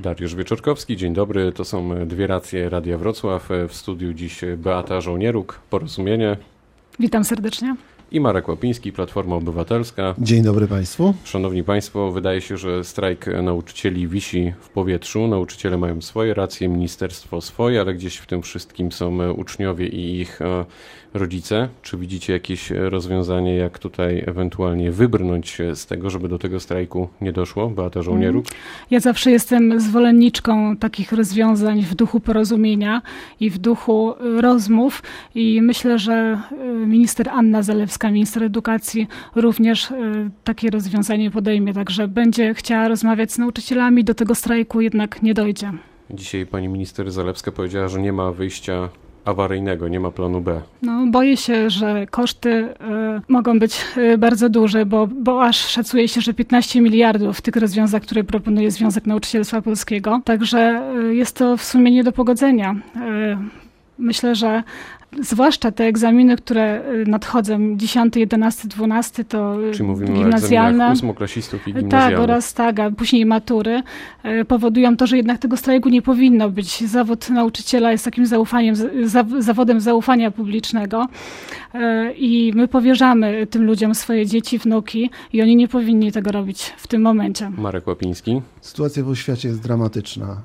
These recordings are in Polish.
Dariusz Wieczorkowski, dzień dobry. To są dwie racje Radia Wrocław. W studiu dziś Beata Żołnieruk, Porozumienie. Witam serdecznie i Marek Łapiński, Platforma Obywatelska. Dzień dobry Państwu. Szanowni Państwo, wydaje się, że strajk nauczycieli wisi w powietrzu. Nauczyciele mają swoje racje, ministerstwo swoje, ale gdzieś w tym wszystkim są uczniowie i ich e, rodzice. Czy widzicie jakieś rozwiązanie, jak tutaj ewentualnie wybrnąć z tego, żeby do tego strajku nie doszło? Beata Żołnieruk? Mhm. Ja zawsze jestem zwolenniczką takich rozwiązań w duchu porozumienia i w duchu rozmów i myślę, że e, minister Anna Zalewska Zalewska, minister edukacji, również y, takie rozwiązanie podejmie, także będzie chciała rozmawiać z nauczycielami, do tego strajku jednak nie dojdzie. Dzisiaj pani minister Zalewska powiedziała, że nie ma wyjścia awaryjnego, nie ma planu B. No, boję się, że koszty y, mogą być y, bardzo duże, bo, bo aż szacuje się, że 15 miliardów tych rozwiązaniach, które proponuje Związek Nauczycielstwa Polskiego. Także y, jest to w sumie nie do pogodzenia. Myślę, że zwłaszcza te egzaminy, które y, nadchodzą, 10, 11, 12, to Czyli mówimy gimnazjalne. o ósmoklasistów i gimnazjalnych. Tak, oraz tak, a później matury y, powodują to, że jednak tego strajku nie powinno być. Zawód nauczyciela jest takim zaufaniem, zawodem zaufania publicznego y, i my powierzamy tym ludziom swoje dzieci, wnuki i oni nie powinni tego robić w tym momencie. Marek Łapiński. Sytuacja w oświacie jest dramatyczna.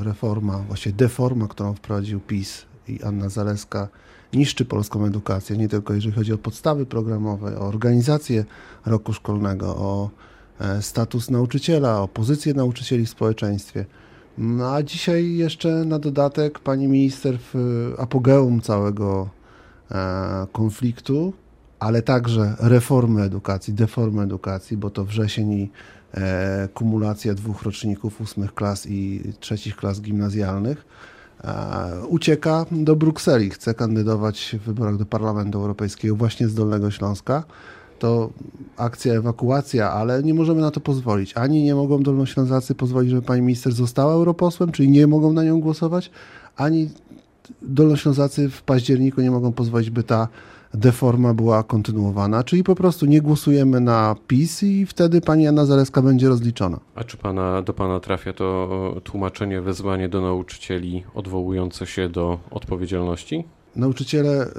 Reforma, właściwie deforma, którą wprowadził PiS i Anna Zaleska niszczy polską edukację, nie tylko jeżeli chodzi o podstawy programowe, o organizację roku szkolnego, o e, status nauczyciela, o pozycję nauczycieli w społeczeństwie. No a dzisiaj jeszcze na dodatek pani minister w apogeum całego e, konfliktu, ale także reformy edukacji, deformy edukacji, bo to wrzesień i e, kumulacja dwóch roczników ósmych klas i trzecich klas gimnazjalnych ucieka do Brukseli, chce kandydować w wyborach do Parlamentu Europejskiego właśnie z Dolnego Śląska. To akcja ewakuacja, ale nie możemy na to pozwolić. Ani nie mogą Dolnoślązacy pozwolić, żeby pani minister została europosłem, czyli nie mogą na nią głosować, ani Dolnoślązacy w październiku nie mogą pozwolić, by ta deforma była kontynuowana, czyli po prostu nie głosujemy na PiS i wtedy pani Anna Zaleska będzie rozliczona. A czy pana, do pana trafia to tłumaczenie, wezwanie do nauczycieli odwołujące się do odpowiedzialności? Nauczyciele y,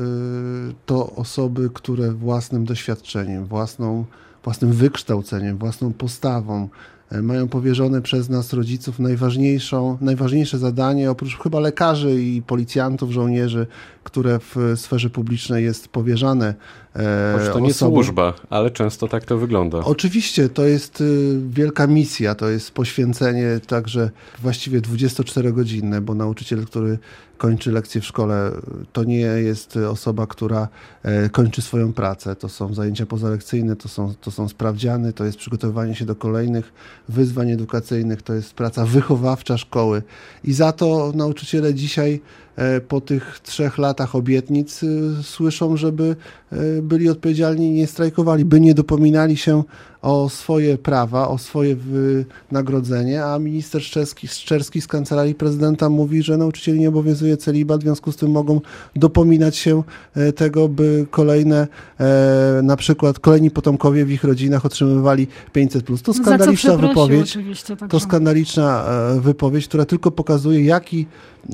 to osoby, które własnym doświadczeniem, własną, własnym wykształceniem, własną postawą, E, mają powierzone przez nas rodziców najważniejszą, najważniejsze zadanie, oprócz chyba lekarzy i policjantów, żołnierzy, które w sferze publicznej jest powierzane. E, Choć to nie osobom. służba, ale często tak to wygląda. Oczywiście, to jest y, wielka misja, to jest poświęcenie także właściwie 24-godzinne, bo nauczyciel, który kończy lekcję w szkole, to nie jest osoba, która e, kończy swoją pracę. To są zajęcia pozalekcyjne, to są, to są sprawdziany, to jest przygotowywanie się do kolejnych wyzwań edukacyjnych, to jest praca wychowawcza szkoły. I za to nauczyciele dzisiaj po tych trzech latach obietnic e, słyszą, żeby e, byli odpowiedzialni i nie strajkowali, by nie dopominali się o swoje prawa, o swoje wynagrodzenie, a minister Szczerski, Szczerski z Kancelarii Prezydenta mówi, że nauczycieli nie obowiązuje celibat, w związku z tym mogą dopominać się tego, by kolejne, na przykład kolejni potomkowie w ich rodzinach otrzymywali 500+. To skandaliczna wypowiedź. To skandaliczna wypowiedź, która tylko pokazuje, jaki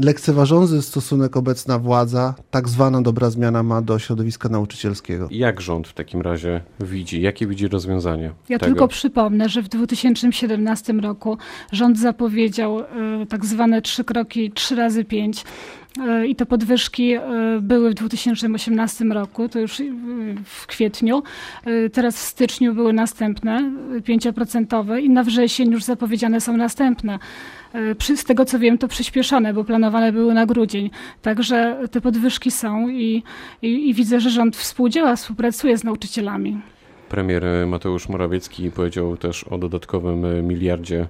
lekceważący stosunek obecna władza, tak zwana dobra zmiana ma do środowiska nauczycielskiego. Jak rząd w takim razie widzi? Jakie widzi rozwiązanie? Ja tego? tylko przypomnę, że w 2017 roku rząd zapowiedział y, tak zwane trzy kroki, trzy razy pięć E, i te podwyżki e, były w 2018 roku, to już w kwietniu. E, teraz w styczniu były następne, 5% i na wrzesień już zapowiedziane są następne. Z tego co wiem, to przyspieszone, bo planowane były na grudzień. Także te podwyżki są i, i, i widzę, że rząd współdziała, współpracuje z nauczycielami. Premier Mateusz Morawiecki powiedział też o dodatkowym miliardzie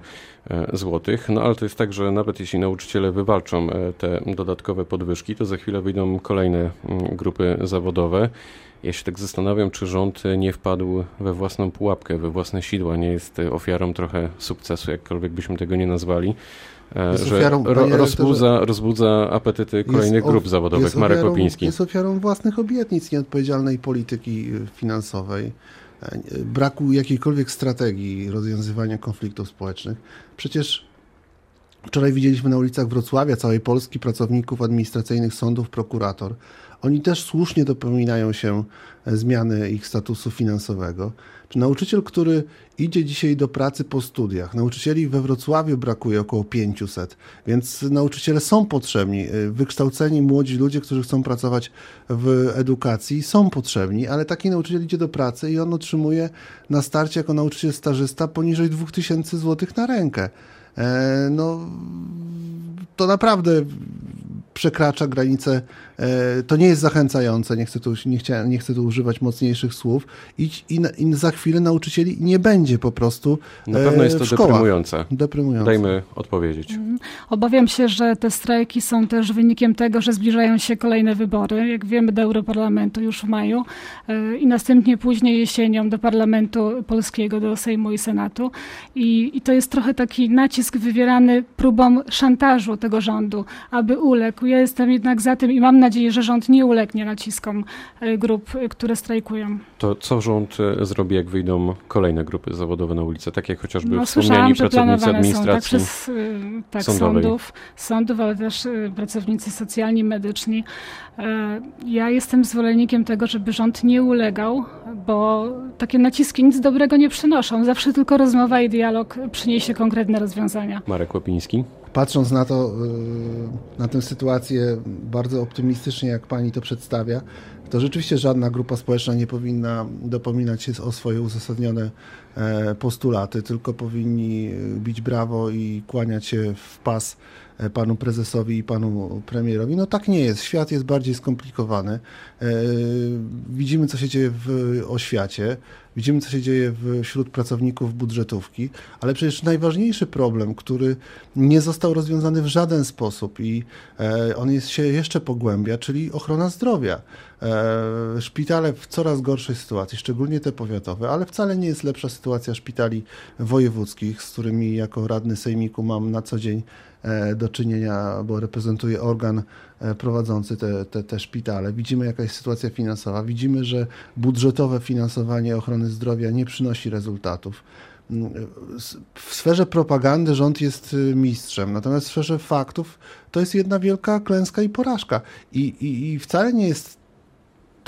e, złotych. No ale to jest tak, że nawet jeśli nauczyciele wywalczą e, te dodatkowe podwyżki, to za chwilę wyjdą kolejne mm, grupy zawodowe. Ja się tak zastanawiam, czy rząd nie wpadł we własną pułapkę, we własne sidła, nie jest ofiarą trochę sukcesu, jakkolwiek byśmy tego nie nazwali. E, jest że ofiarą, ro, rozbudza, rozbudza apetyty kolejnych grup zawodowych. Marek ofiarą, Opiński. Jest ofiarą własnych obietnic, nieodpowiedzialnej polityki finansowej braku jakiejkolwiek strategii rozwiązywania konfliktów społecznych. Przecież Wczoraj widzieliśmy na ulicach Wrocławia, całej Polski, pracowników administracyjnych sądów, prokurator. Oni też słusznie dopominają się zmiany ich statusu finansowego. Czy nauczyciel, który idzie dzisiaj do pracy po studiach, nauczycieli we Wrocławiu brakuje około 500, więc nauczyciele są potrzebni. Wykształceni młodzi ludzie, którzy chcą pracować w edukacji, są potrzebni, ale taki nauczyciel idzie do pracy i on otrzymuje na starcie jako nauczyciel stażysta poniżej 2000 zł na rękę. E, no, to naprawdę przekracza granicę, e, to nie jest zachęcające, nie chcę tu, nie chcę, nie chcę tu używać mocniejszych słów i, i, i za chwilę nauczycieli nie będzie po prostu Na pewno jest to deprymujące. deprymujące. Dajmy odpowiedzieć. Mhm. Obawiam się, że te strajki są też wynikiem tego, że zbliżają się kolejne wybory, jak wiemy do Europarlamentu już w maju e, i następnie później jesienią do Parlamentu Polskiego, do Sejmu i Senatu i, i to jest trochę taki nacisk wywierany próbą szantażu tego rządu, aby uległ ja jestem jednak za tym i mam nadzieję, że rząd nie ulegnie naciskom e, grup, e, które strajkują. To co rząd e, zrobi, jak wyjdą kolejne grupy zawodowe na ulicę, takie jak chociażby no, wspomniani pracownicy administracji są, tak, przez, tak, sądów, sądów, ale też pracownicy socjalni, medyczni. Ja jestem zwolennikiem tego, żeby rząd nie ulegał, bo takie naciski nic dobrego nie przynoszą. Zawsze tylko rozmowa i dialog przyniesie konkretne rozwiązania. Marek Łapiński patrząc na to, y, na tę sytuację bardzo optymistycznie, jak pani to przedstawia, to rzeczywiście żadna grupa społeczna nie powinna dopominać się o swoje uzasadnione e, postulaty, tylko powinni bić brawo i kłaniać się w pas panu prezesowi i panu premierowi. No tak nie jest. Świat jest bardziej skomplikowany. E, widzimy, co się dzieje w oświacie. Widzimy, co się dzieje wśród pracowników budżetówki, ale przecież najważniejszy problem, który nie został rozwiązany w żaden sposób i e, on jest, się jeszcze pogłębia, czyli ochrona zdrowia. E, szpitale w coraz gorszej sytuacji, szczególnie te powiatowe, ale wcale nie jest lepsza sytuacja szpitali wojewódzkich, z którymi jako radny sejmiku mam na co dzień e, do czynienia, bo reprezentuję organ prowadzący te, te, te szpitale. Widzimy, jaka jest sytuacja finansowa. Widzimy, że budżetowe finansowanie ochrony zdrowia nie przynosi rezultatów. W sferze propagandy rząd jest y, mistrzem, natomiast w sferze faktów to jest jedna wielka klęska i porażka. I, i, i wcale nie jest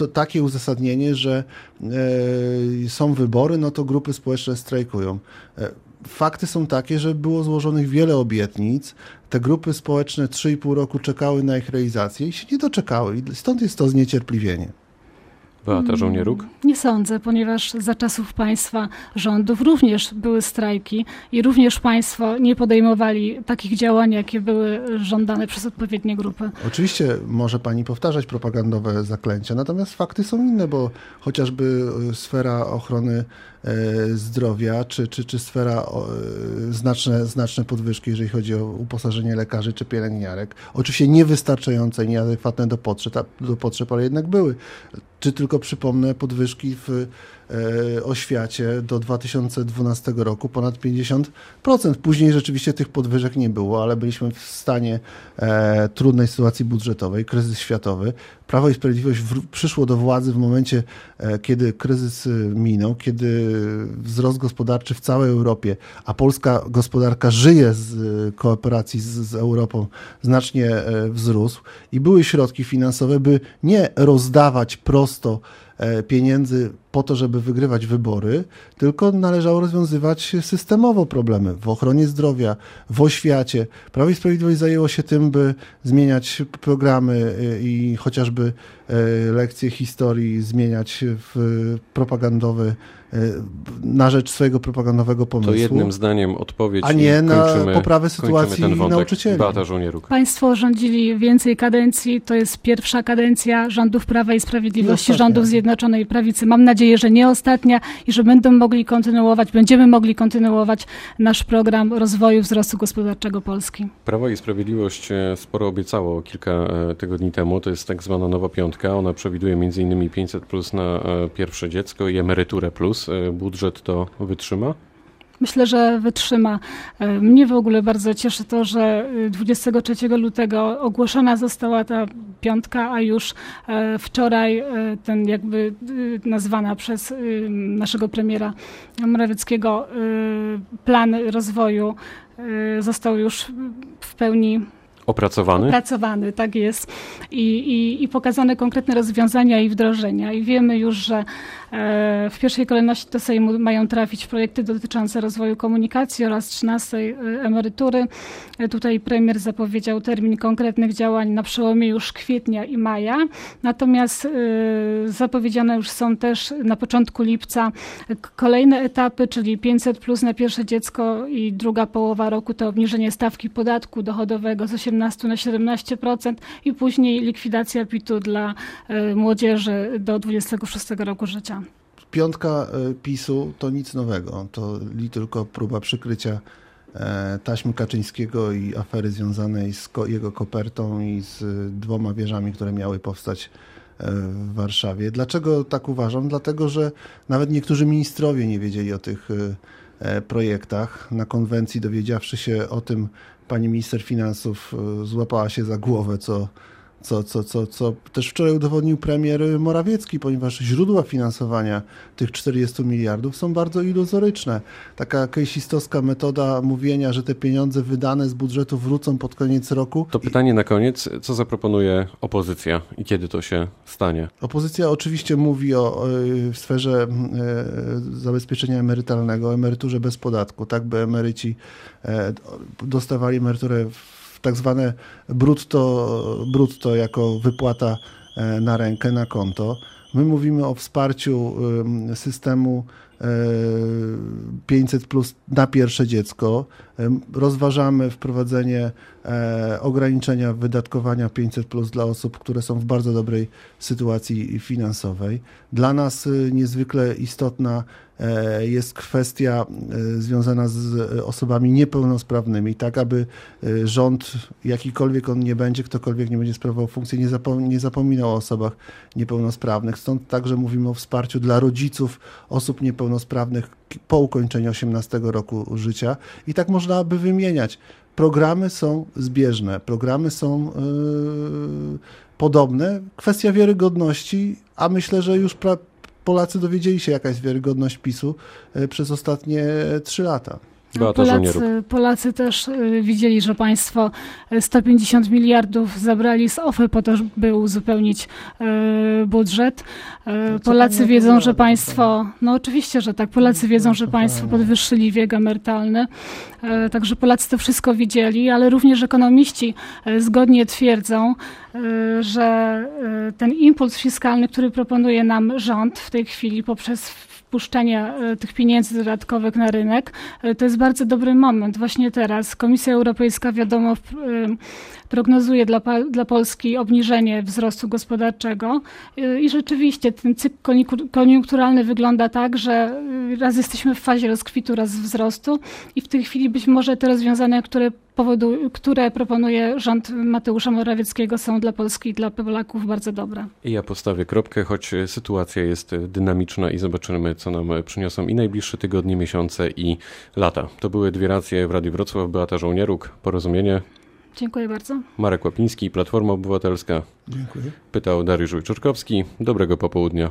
to takie uzasadnienie, że e, są wybory, no to grupy społeczne strajkują. E, fakty są takie, że było złożonych wiele obietnic. Te grupy społeczne 3,5 roku czekały na ich realizację i się nie doczekały. I stąd jest to zniecierpliwienie. Beata Żołnieruk? Mm, nie sądzę, ponieważ za czasów państwa rządów również były strajki i również państwo nie podejmowali takich działań, jakie były żądane przez odpowiednie grupy. Oczywiście może pani powtarzać propagandowe zaklęcia, natomiast fakty są inne, bo chociażby e, sfera ochrony e, zdrowia, czy, czy, czy sfera e, znaczne, znaczne podwyżki, jeżeli chodzi o uposażenie lekarzy czy pielęgniarek. Oczywiście niewystarczające, nieadekwatne do potrzeb, do potrzeb ale jednak były. Czy tylko przypomnę podwyżki w oświacie do 2012 roku ponad 50%. Później rzeczywiście tych podwyżek nie było, ale byliśmy w stanie e, trudnej sytuacji budżetowej, kryzys światowy. Prawo i Sprawiedliwość przyszło do władzy w momencie, e, kiedy kryzys minął, kiedy wzrost gospodarczy w całej Europie, a polska gospodarka żyje z kooperacji z, z Europą, znacznie wzrósł i były środki finansowe, by nie rozdawać prosto E, pieniędzy po to, żeby wygrywać wybory, tylko należało rozwiązywać systemowo problemy w ochronie zdrowia, w oświacie. Prawo i Sprawiedliwość zajęło się tym, by zmieniać programy e, i chociażby e, lekcje historii zmieniać w propagandowe na rzecz swojego propagandowego pomysłu. To jednym zdaniem odpowiedź A nie na poprawę sytuacji nauczycieli. Beata Żołnieruk. Państwo rządzili więcej kadencji. To jest pierwsza kadencja rządów Prawa i Sprawiedliwości, rządów Zjednoczonej Prawicy. Mam nadzieję, że nie ostatnia i że będą mogli kontynuować, będziemy mogli kontynuować nasz program rozwoju wzrostu gospodarczego Polski. Prawo i Sprawiedliwość e, sporo obiecało kilka e, tygodni temu. To jest tak zwana nowa piątka. Ona przewiduje m.in. 500 plus na e, pierwsze dziecko i emeryturę plus. Budżet to wytrzyma? Myślę, że wytrzyma. Mnie w ogóle bardzo cieszy to, że 23 e, lutego ogłoszona została ta piątka, a już wczoraj ten jakby nazwana przez naszego premiera Morawieckiego plan rozwoju został już w pełni Opracowany? Opracowany, tak jest. I, i, I pokazane konkretne rozwiązania i wdrożenia. I wiemy już, że e, w pierwszej kolejności do Sejmu mają trafić projekty dotyczące rozwoju komunikacji oraz 13 e, emerytury. E, tutaj premier zapowiedział termin konkretnych działań na przełomie już kwietnia i maja. Natomiast zapowiedziane już są też na początku lipca kolejne etapy, czyli 500 plus na pierwsze dziecko i druga połowa roku to obniżenie stawki podatku dochodowego z 18 18 na 17% i później likwidacja PIT-u dla e, młodzieży do 26 roku życia. Piątka e, PiSu to nic nowego, to tylko próba przykrycia e, taśmy Kaczyńskiego i afery związanej z jego kopertą i z dwoma wieżami, które miały powstać w Warszawie. Dlaczego tak uważam? Dlatego, że nawet niektórzy ministrowie nie wiedzieli o tych projektach. Na konwencji dowiedziawszy się o tym pani minister finansów e, złapała się za głowę, co, co, co, co, co też wczoraj udowodnił premier Morawiecki, ponieważ źródła finansowania tych 40 miliardów są bardzo iluzoryczne. Taka kejsistowska metoda mówienia, że te pieniądze wydane z budżetu wrócą pod koniec roku. To pytanie na koniec, co zaproponuje opozycja i kiedy to się stanie? Opozycja oczywiście mówi o w sferze e, zabezpieczenia emerytalnego, emeryturze bez podatku, tak by emeryci e, dostawali emeryturę w tak zwane brutto, brutto jako wypłata e, na rękę, na konto. My mówimy o wsparciu systemu 500 plus na pierwsze dziecko. Rozważamy wprowadzenie e, ograniczenia wydatkowania 500 plus dla osób, które są w bardzo dobrej sytuacji finansowej. Dla nas niezwykle istotna e, jest kwestia e, związana z osobami niepełnosprawnymi, tak aby rząd, jakikolwiek on nie będzie, ktokolwiek nie będzie sprawował funkcji, nie, zapom nie zapominał o osobach niepełnosprawnych. Stąd także mówimy o wsparciu dla rodziców osób niepełnosprawnych po ukończeniu 18 roku życia i tak można by wymieniać. Programy są zbieżne, programy są yy, podobne. Kwestia wiarygodności, a myślę, że już Polacy dowiedzieli się, jaka jest wiarygodność PiSu yy, przez ostatnie trzy lata. Polacy, Polacy też y, widzieli, że państwo 150 y, miliardów zabrali z OFE po to, by uzupełnić y, budżet. Polacy wiedzą, że państwo, no oczywiście, że tak, Polacy wiedzą, że państwo podwyższyli wiek emerytalny, także Polacy to wszystko widzieli, ale również ekonomiści zgodnie twierdzą, że ten impuls fiskalny, który proponuje nam rząd w tej chwili poprzez wpuszczenia e, tych pieniędzy dodatkowych na rynek, e, to jest bardzo dobry moment. Właśnie teraz. Komisja Europejska, wiadomo, e, prognozuje dla, dla Polski obniżenie wzrostu gospodarczego. I rzeczywiście ten cykl koniunkturalny wygląda tak, że raz jesteśmy w fazie rozkwitu, raz wzrostu. I w tej chwili być może te rozwiązania, które powodu, które proponuje rząd Mateusza Morawieckiego są dla Polski i dla Polaków bardzo dobre. I ja postawię kropkę, choć sytuacja jest dynamiczna i zobaczymy, co nam przyniosą i najbliższe tygodnie, miesiące i lata. To były dwie racje w Radiu Wrocław. Beata Żołnieruk, Porozumienie. Dziękuję bardzo. Marek Łapiński, Platforma Obywatelska. Dziękuję. Pytał Dariusz Wojczorkowski. Dobrego popołudnia.